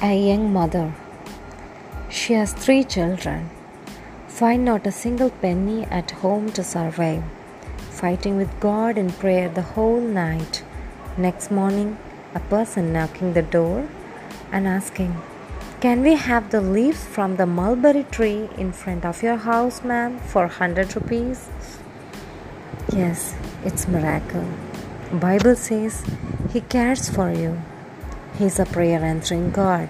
A young mother. She has three children. Find not a single penny at home to survive. Fighting with God in prayer the whole night. Next morning, a person knocking the door and asking, Can we have the leaves from the mulberry tree in front of your house, ma'am, for 100 rupees? Yes, it's miracle. Bible says he cares for you. He's a prayer answering God.